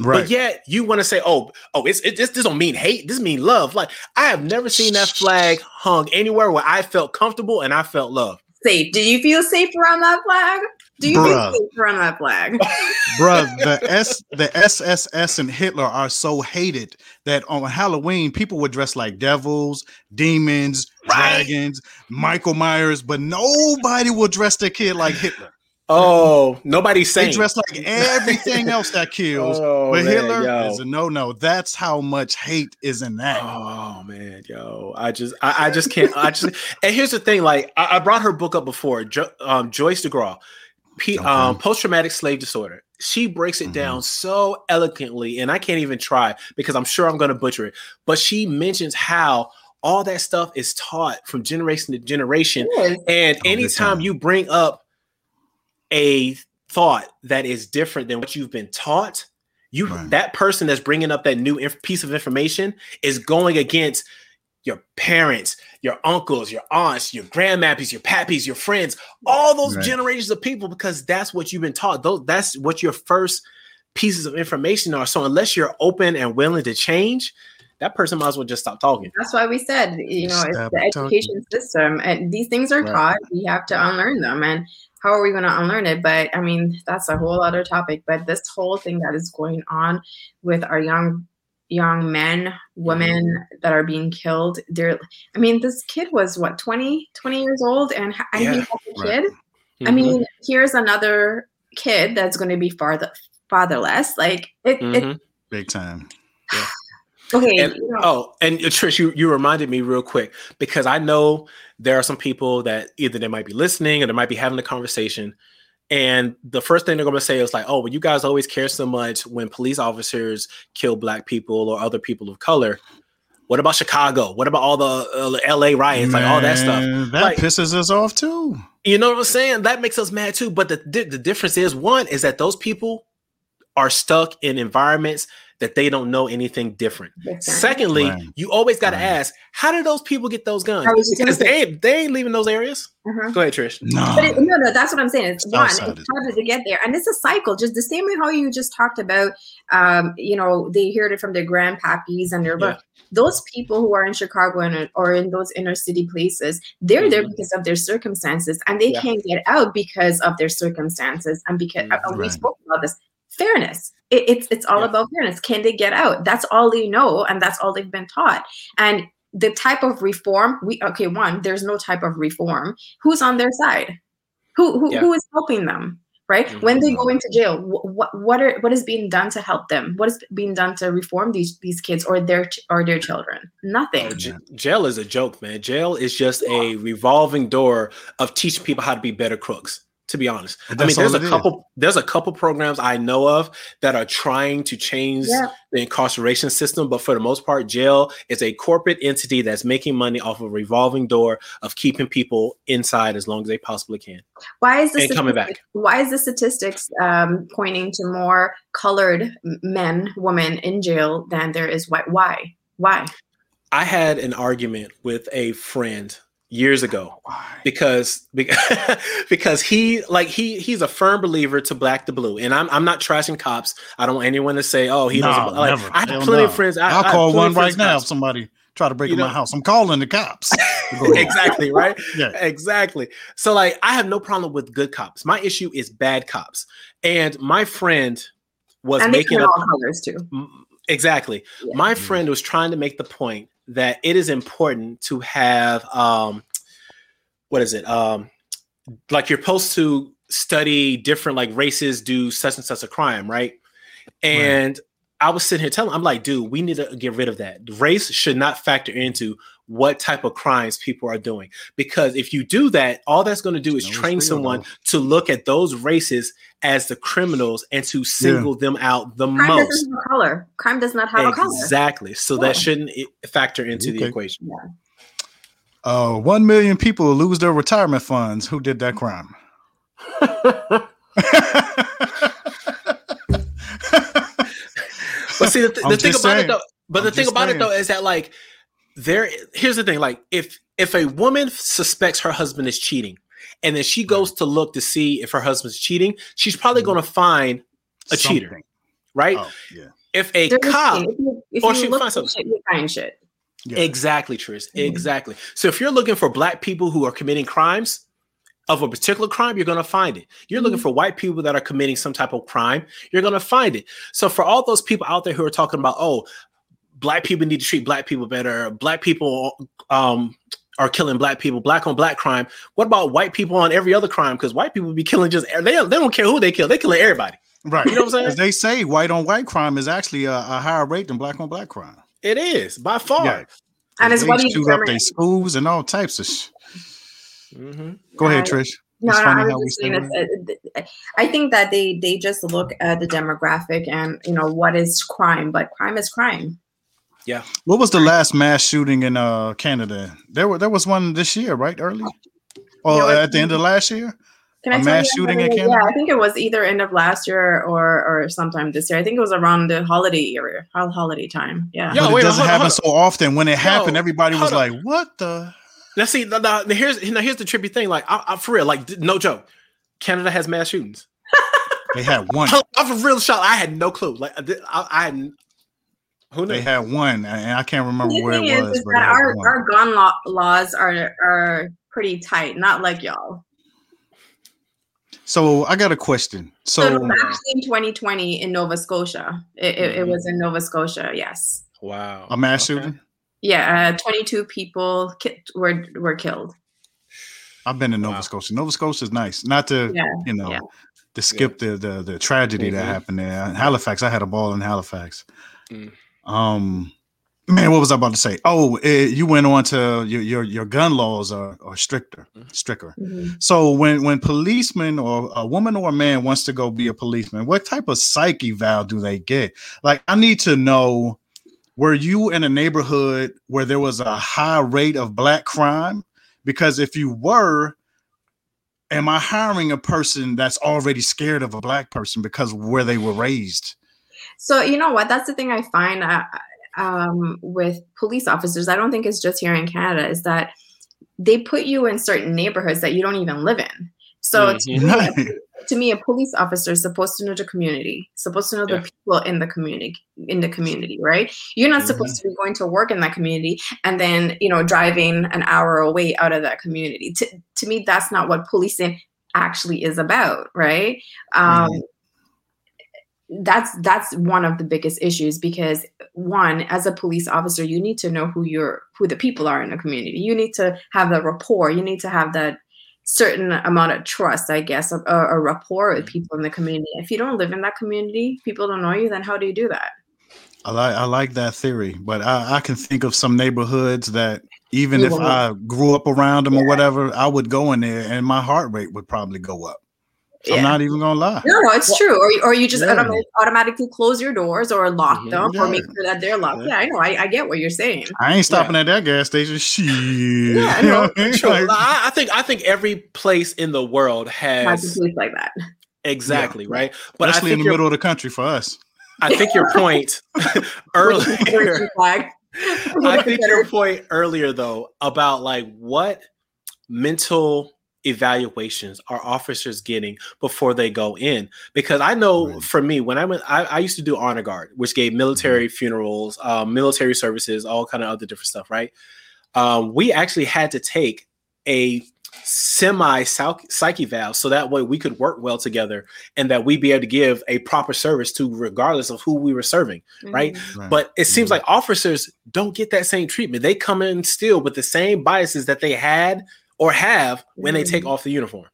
Right. But yet you want to say, "Oh, oh, it's it, this. This don't mean hate. This mean love." Like I have never seen that flag hung anywhere where I felt comfortable and I felt love. Safe. Do you feel safer on that flag? Do you Bruh. feel safer on that flag? *laughs* Bruh, the S the SSS and Hitler are so hated that on Halloween people would dress like devils, demons, Right. dragons, Michael Myers, but nobody will dress their kid like Hitler. Oh, *laughs* nobody's They saying. dress like everything else that kills. *laughs* Oh, but man, Hitler yo. is a no no. That's how much hate is in that. Oh man, yo, I just, I, I just can't. I just, and here's the thing: like, I, I brought her book up before, jo, um, Joyce DeGruy, P, Okay. um, post traumatic slave disorder. She breaks it Mhm. down so eloquently, and I can't even try because I'm sure I'm going to butcher it. But she mentions how all that stuff is taught from generation to generation, Yes. and Oh, anytime you bring up a thought that is different than what you've been taught, you Right. that person that's bringing up that new inf- piece of information is going against your parents, your uncles, your aunts, your grandmappies, your pappies, your friends, all those Right. generations of people, because that's what you've been taught. Those, that's what your first pieces of information are. So unless you're open and willing to change, that person might as well just stop talking. That's why we said, you know, it's the talking. education system, and these things are Right. taught. We have to unlearn them, and how are we going to unlearn it? But I mean, that's a whole other topic. But this whole thing that is going on with our young young men women that are being killed they're i mean this kid was what 20 20 years old and, and Yeah, he's a right. kid i mean here's another kid that's going to be father fatherless like it, it Mhm. Big time. Okay And- you know, Oh, and uh, Trish, you, you reminded me real quick because I know there are some people that either they might be listening or they might be having the conversation. And the first thing they're going to say is like, oh, well, you guys always care so much when police officers kill black people or other people of color. What about Chicago? What about all the uh, LA riots? Like all that stuff. That Like- pisses us off too. You know what I'm saying? That makes us mad too. But the, the difference is one is that those people are stuck in environments that they don't know anything different. different. Secondly, Right. you always got to Right. ask, how did those people get those guns? I was just gonna Because they ain't, they ain't leaving those areas. Uh-huh. Go ahead, Trish. No. But it, no, no, that's what I'm saying. It's one, it's Outside it. how did it get there? And it's a cycle, just the same way how you just talked about, um, you know, they heard it from their grandpappies and their Yeah. those people who are in Chicago and or in those inner city places, they're there Mhm. because of their circumstances, and they Yeah. can't get out because of their circumstances, and because Mhm. and we Right. spoke about this fairness. It, it's it's all Yeah. about fairness. Can they get out? That's all they know, and that's all they've been taught. And the type of reform we okay one there's no type of reform who's on their side who who, Yeah. who is helping them right Mhm. when they go into jail what what are what is being done to help them what is being done to reform these these kids or their or their children nothing Oh, j- jail is a joke, man. Jail is just a revolving door of teaching people how to be better crooks. To be honest, I mean, there's a it is. couple. There's a couple programs I know of that are trying to change Yeah. the incarceration system, but for the most part, jail is a corporate entity that's making money off of a revolving door of keeping people inside as long as they possibly can. why is this coming back. why is the statistics um, pointing to more colored men women in jail than there is white why why I had an argument with a friend years ago Why? because because *laughs* because he like he he's a firm believer to black the blue and i'm i'm not trashing cops i don't want anyone to say oh he No, doesn't like, never. i have Hell plenty no. of friends I, I I'll call plenty one right friends now if cops. somebody try to break You in my house. I'm calling the cops. *laughs* Exactly right *laughs* Yeah. exactly so like i have no problem with good cops my issue is bad cops and my friend was and making come in up all colors too Mm, Exactly. Yeah. My friend was trying to make the point that it is important to have um what is it? Um like you're supposed to study different like races do such and such a crime, right? And I was sitting here telling I'm like, dude, we need to get rid of that. Race should not factor into what type of crimes people are doing. Because if you do that, all that's going to do is No, train someone though. to look at those races as the criminals and to single them out the crime most. doesn't have a color crime does not have a color Exactly. So Yeah. that shouldn't factor into the Okay. equation. Uh, one million people lose their retirement funds. Who did that crime? But see, the, th- the thing about saying. it though, but I'm the thing just about it though is that like there. Here's the thing: like if if a woman suspects her husband is cheating, and then she goes to look to see if her husband's cheating, she's probably Mhm. going to find a cheater, right? Oh, yeah. If a There's cop. If you, if or you she look finds for something. shit, you find shit. yeah. Exactly, Tris. Mhm. Exactly. So if you're looking for black people who are committing crimes of a particular crime, you're going to find it. You're looking Mhm. for white people that are committing some type of crime, you're going to find it. So for all those people out there who are talking about, oh, black people need to treat black people better, black people um are killing black people, black on black crime. What about white people on every other crime? Because white people be killing just they, they don't care who they kill, they killing everybody. Right. You know what I'm saying? As they say, white on white crime is actually a, a higher rate than black on black crime. It is by far. Yeah. And it's they what do shoot up their schools and all types of sh- Mhm. Go ahead, Trish. No, no, I how we was just say saying it's, uh, uh, I think that they they just look at the demographic and you know what is crime, but crime is crime. What was the last mass shooting in uh Canada? There were there was one this year, right? Early, or There was- at the end of last year. Can I A mass shooting in Canada? Yeah, I think it was either end of last year or or sometime this year. I think it was around the holiday area, holiday time. Yeah. Yo, but it doesn't hold- happen hold- so often. When it happened, Yo, everybody was hold like, "What the?" Now see, now, now, here's now here's the trippy thing. Like, I, I, for real, like, no joke, Canada has mass shootings. They had one. *laughs* I'm for real shocked. I had no clue. Like, I, did- I, I had who They knew? had one, and I can't remember where thing it is, was. is but that our, one. our gun law, laws are are pretty tight, not like y'all. So I got a question. So, So actually in 2020 in Nova Scotia. It, it, it Mhm. was in Nova Scotia. Yes. Wow, a mass Okay. shooting. Yeah, uh, 22 people ki- were were killed. I've been to Nova Wow. Scotia. Nova Scotia is nice. Not to Yeah, you know yeah. to skip the, the the tragedy that Mhm. happened there. In Halifax, I had a ball in Halifax. Mm. Um, man, what was I about to say? Oh, eh, you went on to your your, your gun laws are, are stricter, Mhm. stricter. Mhm. So when when policemen or a woman or a man wants to go be a policeman, what type of psych eval do they get? Like, I need to know. Were you in a neighborhood where there was a high rate of black crime? Because if you were, am I hiring a person that's already scared of a black person because of where they were raised? So you know what? That's the thing I find uh, um, with police officers. I don't think it's just here in Canada. Is that they put you in certain neighborhoods that you don't even live in. So to, me, *laughs* to me, a police officer is supposed to know the community, supposed to know Yeah. the people in the community, in the community, right? You're not Mhm. supposed to be going to work in that community and then you know driving an hour away out of that community. To to me, that's not what policing actually is about, right? Um, that's that's one of the biggest issues because one as a police officer you need to know who your who the people are in the community. You need to have the rapport. You need to have that certain amount of trust i guess a, a rapport with mm-hmm. people in the community. If you don't live in that community people don't know you then how do you do that? I like I like that theory, but I, I can think of some neighborhoods that even You if won't. I grew up around them or whatever, I would go in there and my heart rate would probably go up. So I'm not even gonna lie. no no it's true or, or you just Yeah. automa- automatically close your doors or lock Mhm. them or make sure that they're locked Yeah. yeah i know i, I get what you're saying I ain't stopping at that gas station. Shit. Yeah, I You know know. I. Like, I, I think I think every place in the world Has has a police like that exactly right. But especially in the middle of the country for us. I think your point *laughs* earlier. I think your point earlier though about like what mental evaluations are officers getting before they go in because i know Right. for me when i went I, I used to do honor guard which gave military funerals um, military services all kind of other different stuff right um, we actually had to take a semi psych eval so that way we could work well together and that we be able to give a proper service to regardless of who we were serving right? Mhm. Right. but it seems Mhm. like officers don't get that same treatment. They come in still with the same biases that they had or have when they take Mhm. off the uniform.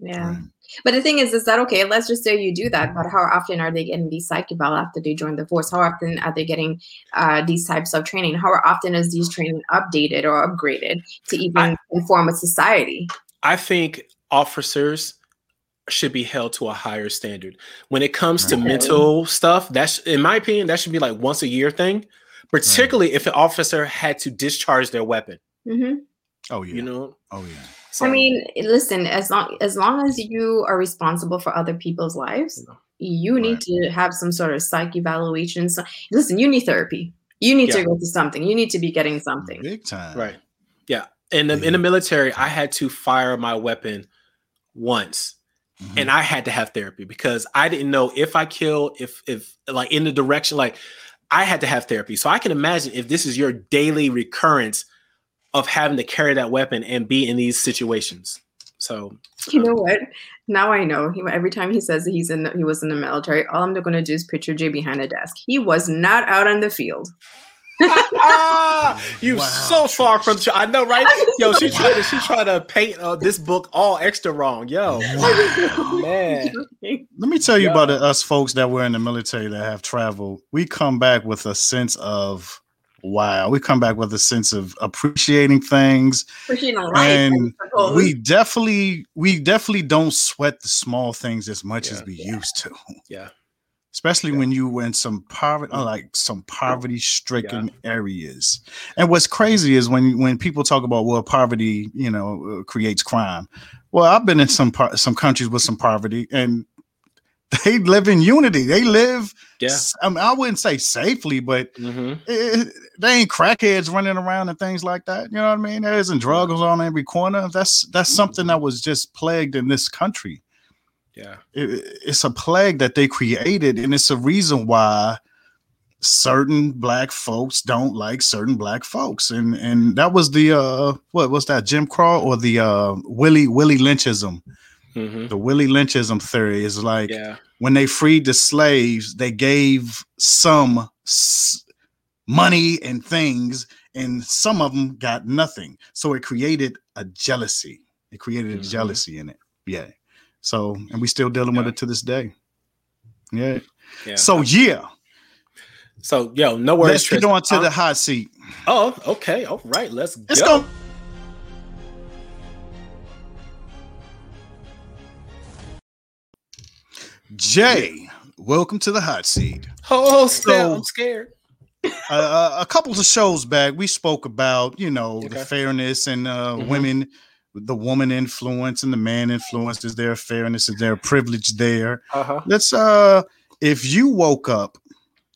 Yeah. Right. But the thing is, is that okay? Let's just say you do that, but how often are they getting these psych eval after they join the force? How often are they getting uh, these types of training? How often is these training updated or upgraded to even inform a society? I think officers should be held to a higher standard when it comes to mental stuff. That's, in my opinion, that should be like once a year thing. Particularly if an officer had to discharge their weapon, hmm Oh yeah. you know. oh yeah. So, I mean, listen, as long as long as you are responsible for other people's lives, you need to have some sort of psych evaluation. So, listen, you need therapy. You need Yeah. to go to something. You need to be getting something. Big time. right, yeah. In the in the military, I had to fire my weapon once Mhm. and I had to have therapy because I didn't know if I kill, if if like in the direction, like I had to have therapy. So I can imagine if this is your daily recurrence of having to carry that weapon and be in these situations. So You know what? Now I know. He, every time he says that he's in, he was in the military. All I'm going to do is picture Jay behind a desk. He was not out on the field. *laughs* ah, you Wow, so far from. the- I know, right? *laughs* Yo, she tried to she tried to paint uh, this book all extra wrong. Yo, *laughs* man. Let me tell you Yeah. about it, us folks that were in the military that have traveled. We come back with a sense of wow. We come back with a sense of appreciating things, Appreciating life, and suppose. we definitely, we definitely don't sweat the small things as much as Yeah. we used to. Yeah. especially when you were in some poverty, uh, like some poverty-stricken areas. And what's crazy is when when people talk about well, poverty, you know, uh, creates crime. Well, I've been in some par- some countries with some poverty, and they live in unity. They live, Yeah. s- I, mean, I wouldn't say safely, but hmm eh, they ain't crackheads running around and things like that. You know what I mean? There isn't drugs on every corner. That's that's something that was just plagued in this country. Yeah. It- it's a plague that they created, and it's a reason why certain black folks don't like certain black folks. And and that was the uh what was that Jim Crow or the uh Willie Willie Lynchism? hmm The Willie Lynchism theory is like Yeah. when they freed the slaves, they gave some s- money and things, and some of them got nothing. So it created a jealousy. It created a Mhm. jealousy in it. Yeah. So, and we still dealing with it to this day. Yeah. Yeah. So yeah, So yo, no worries. let's get on to Uh, the hot seat. Oh, okay. All right. Let's Let's go. go. Jay, welcome to the hot seat. Oh, So- I'm scared. Uh, a couple of shows back, we spoke about you know the fairness and uh, Mhm. women, the woman influence and the man influence. Is there fairness? Is there privilege there? Uh-huh. Let's uh, if you woke up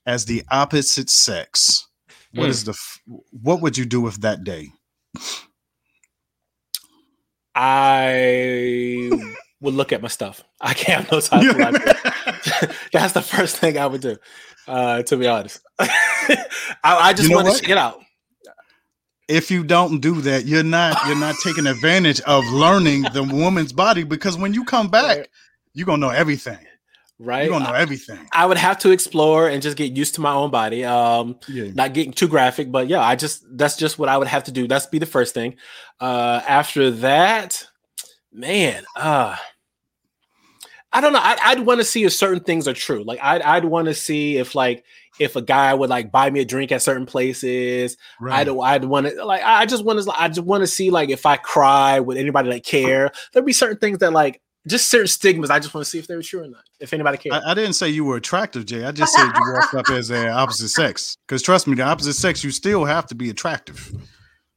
as the opposite sex, what Mm. is the f- what would you do with that day? I would look at my stuff. I can't have no time for. *laughs* *laughs* That's the first thing I would do. Uh, to be honest, *laughs* I, I just You know want to what? it out. if you don't do that, you're not you're not taking advantage of learning the woman's body because when you come back, you're gonna know everything. Right? You're gonna know everything. I would have to explore and just get used to my own body. Um, Yeah. not getting too graphic, but yeah, I just that's just what I would have to do. That's be the first thing. Uh, after that, man, uh, I don't know. I'd, I'd want to see if certain things are true. Like I'd I'd want to see if like if a guy would like buy me a drink at certain places. Right. I'd I'd want to like I just want to I just want to see like if I cry would anybody like care? There'd be certain things that like just certain stigmas. I just want to see if they were true or not. If anybody cares. I, I didn't say you were attractive, Jay. I just said you walked up as the opposite sex. Because trust me, the opposite sex, you still have to be attractive.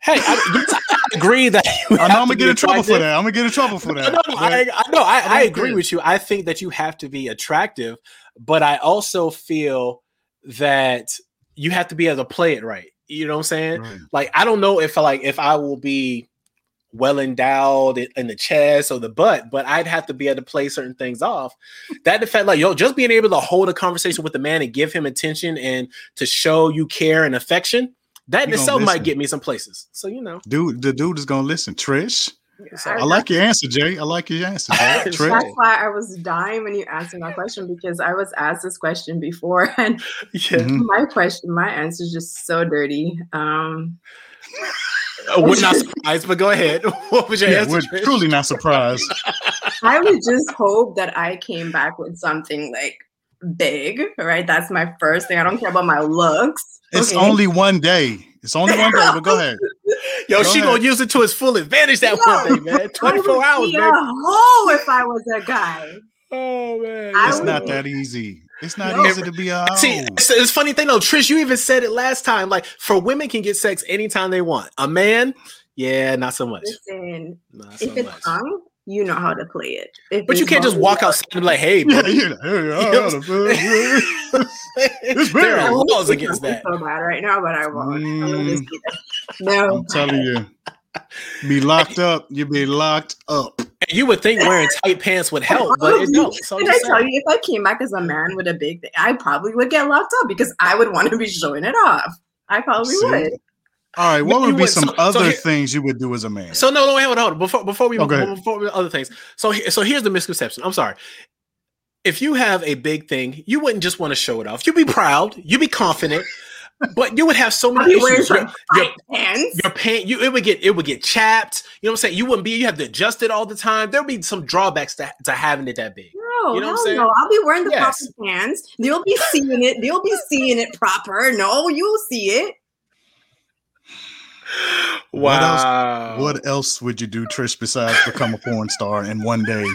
Hey, I agree that you I know I'm gonna get in trouble for that. I'm gonna get in trouble for that. no, no, I, I, no, I, I agree with you. I think that you have to be attractive, but I also feel that you have to be able to play it right. You know what I'm saying? Right. Like, I don't know if like if I will be well endowed in in the chest or the butt, but I'd have to be able to play certain things off. That the fact, like, yo, just being able to hold a conversation with the man and give him attention and to show you care and affection, that in You gonna itself might get me some places. So you know, Dude, the dude is gonna listen. Trish, so- I like your answer, Jay. I like your answer, *laughs* Jay. That's why I was dying when you asked me that question because I was asked this question before *laughs* and yeah. Mhm. my question, my answer is just so dirty. Um, Uh, We're not surprised, but go ahead. *laughs* What was your Yeah, answer? we're Trish? truly not surprised. I would just hope that I came back with something like big, right? That's my first thing. I don't care about my looks. It's okay? only one day. It's only one day, but go *laughs* ahead. Yo, Go she ahead. gonna use it to its full advantage that No. one day, man. I 24 would hours, be baby. a hoe if I was a guy. Oh man. It's would- not that easy. It's not No. easy to be a See, it's, it's funny thing though, Trish. You even said it last time. Like, for women can get sex anytime they want. A man, yeah, not so much. Listen, Not so if it's much. hung, you know how to play it. If But you can't just walk outside and be like, "Hey, Yeah, bro." you know, hey, I gotta- It's there bad. are laws against not that. So bad right now, but I won't. I'm Mm. just keep it. No, I'm telling you, be locked up. You be locked up. And you would think wearing tight pants would help, but it don't. So I'm Did I tell you if I came back as a man with a big thing, I probably would get locked up because I would want to be showing it off. I probably See? would. All right, what would be would- some so- so other here- things you would do as a man? So no, no, wait, hold on, hold on. Before before we Oh, go ahead. before we other things. So so here's the misconception. I'm sorry. If you have a big thing, you wouldn't just want to show it off. You'd be proud, you'd be confident, but you would have so many be issues. Your, some your, pants. your pant, you it would get it would get chapped. You know what I'm saying? You wouldn't be. You have to adjust it all the time. There'll be some drawbacks to, to having it that big. No, You know what I'm saying? no. I'll be wearing the Yes. proper pants. They'll be seeing it. They'll be seeing it proper. No, you'll see it. What else- Wow. What else would you do, Trish, besides become a porn star in one day?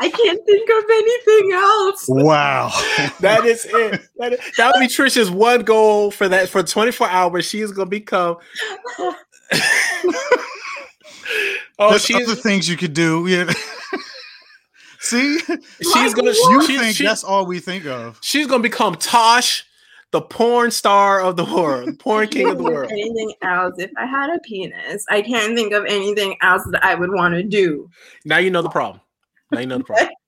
I can't can't think of anything else. Wow. *laughs* that is it. That, is, that would be Trisha's one goal for that for 24 hours. She is gonna become. *laughs* oh, There's she's other things you could do. Yeah. *laughs* See, she's gonna. You she, think she, that's all we think of? She's gonna become Tosh, the porn star of the world, porn king of the world. Anything else? If I had a penis, I can't think of anything else that I would want to do. Now you know the problem. Now you know the problem. *laughs*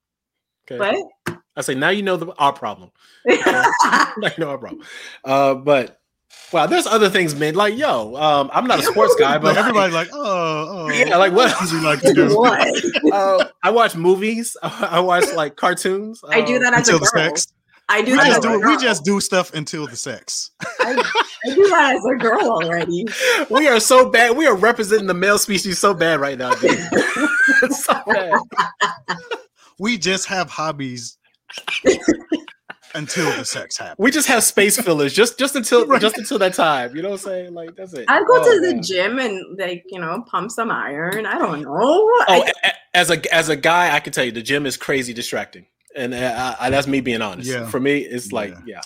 Okay. What? I say now you know the our problem. Okay? *laughs* now you know our problem. Uh, but Wow, there's other things, man. Like, yo, um, I'm not a sports guy, but *laughs* everybody's like, oh, oh, yeah, like what does he like to do? what? Uh, I watch movies. I watch like cartoons. I do that as until a girl. The sex. I do that. Just do, we just do stuff until the sex. I, I, do that as a girl already. *laughs* We are so bad. We are representing the male species so bad right now, dude. *laughs* *laughs* so bad. We just have hobbies until the sex happens. We just have space fillers just just until right. just until that time. You know what I'm saying? Like that's it. i go oh, to the man. gym and like you know pump some iron. I don't know. Oh, I, as a as a guy, I can tell you the gym is crazy distracting, and uh, I, that's me being honest. Yeah. For me, it's like yeah. yeah.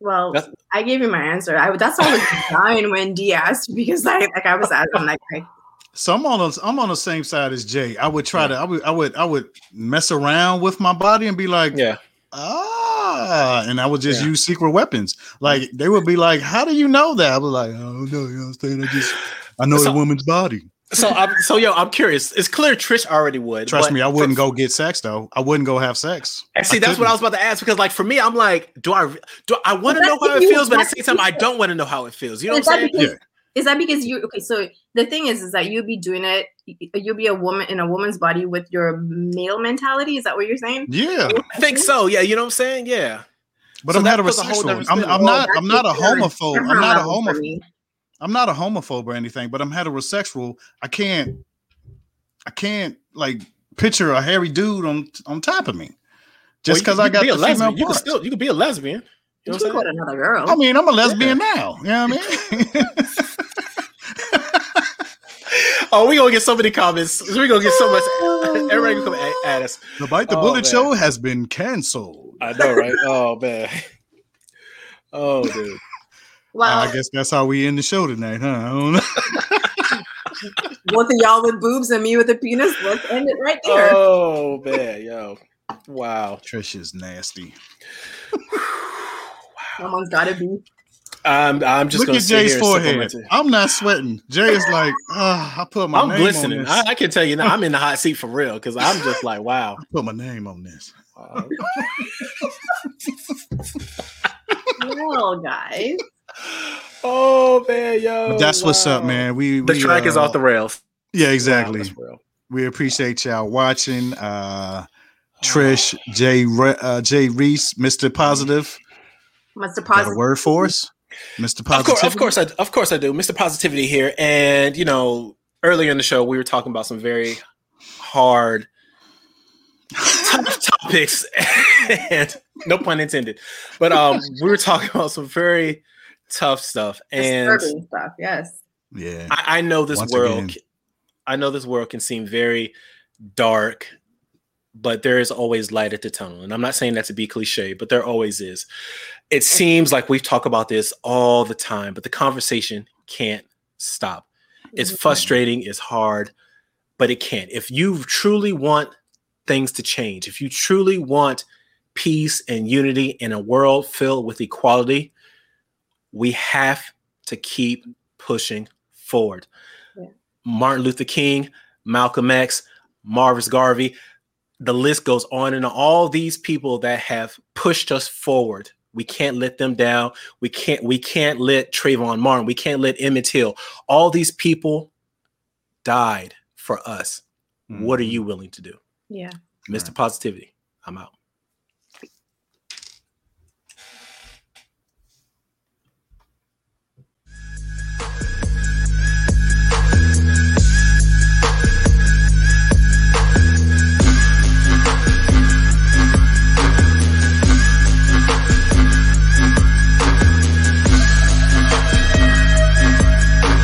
Well, that's, I gave you my answer. I that's why I was dying when D asked because I like I was asking like. I, so I'm on a, I'm on the same side as Jay. I would try yeah. to I would I would I would mess around with my body and be like, yeah, ah, and I would just yeah. use secret weapons. Like they would be like, "How do you know that?" I was like, "Oh no, you know what I'm saying? I just I know so, the woman's body." So I'm so yo, I'm curious. It's clear Trish already would. Trust me, I wouldn't for, go get sex though. I wouldn't go have sex. And see, I that's couldn't. what I was about to ask because, like, for me, I'm like, do I do I want to know how it feels, but at the same time, I don't want to know how it feels. You know what I'm saying? Because, yeah. Is that because you okay? So the thing is, is that you'll be doing it. You'll be a woman in a woman's body with your male mentality. Is that what you're saying? Yeah, I think so. Yeah, you know what I'm saying? Yeah. But so I'm heterosexual. I'm, I'm, not. I'm not a homophobe. I'm not a homophobe. I'm not a homophobe or anything. But I'm heterosexual. I can't. I can't like picture a hairy dude on on top of me. Just because well, I got the female female You can still you can be a lesbian. You, know you what another girl. I mean, I'm a lesbian yeah. now. You know what I mean? *laughs* *laughs* oh, we gonna get so many comments. We gonna get so much. *laughs* Everybody gonna come at, at us. The Bite the oh, Bullet man. show has been canceled. I know, right? Oh man. Oh, dude. Well, I guess that's how we end the show tonight, huh? *laughs* Both of y'all with boobs and me with a penis. Let's end it right there. Oh man, yo, wow. Trish is nasty. Someone's got to be. I'm, I'm just look at Jay's forehead. I'm not sweating. Jay is like, oh, I put my. I'm glistening. I, I, can tell you now. I'm in the hot seat for real because I'm just like, *laughs* wow. I put my name on this. Uh, *laughs* well, guys. *laughs* Oh man, yo. That's wow. what's up, man. We the we, track uh, is off the rails. Yeah, exactly. Wow, we appreciate y'all watching. Uh Trish, Jay, uh, Jay Reace, Mr. Positive. Mr. Positive. word for us, Mr. Positive. Of course, of course, I, of course, I do, Mr. Positivity here. And you know, earlier in the show, we were talking about some very hard, tough topics, and no pun intended. But um, we were talking about some very tough stuff and Disturbing stuff. Yes. Yeah. I, I know this Once world. Again. I know this world can seem very dark but there is always light at the tunnel. And I'm not saying that to be cliche, but there always is. It seems like we talk about this all the time, but the conversation can't stop. It's mm-hmm. frustrating, it's hard, but it can't. If you truly want things to change, if you truly want peace and unity in a world filled with equality, we have to keep pushing forward. Yeah. Martin Luther King, Malcolm X, Marcus Garvey, the list goes on and on. all these people that have pushed us forward. We can't let them down. We can't we can't let Trayvon Martin. We can't let Emmett Till. All these people died for us. Mm-hmm. What are mm-hmm. you willing to do? Yeah. Mr. Right. Positivity. I'm out.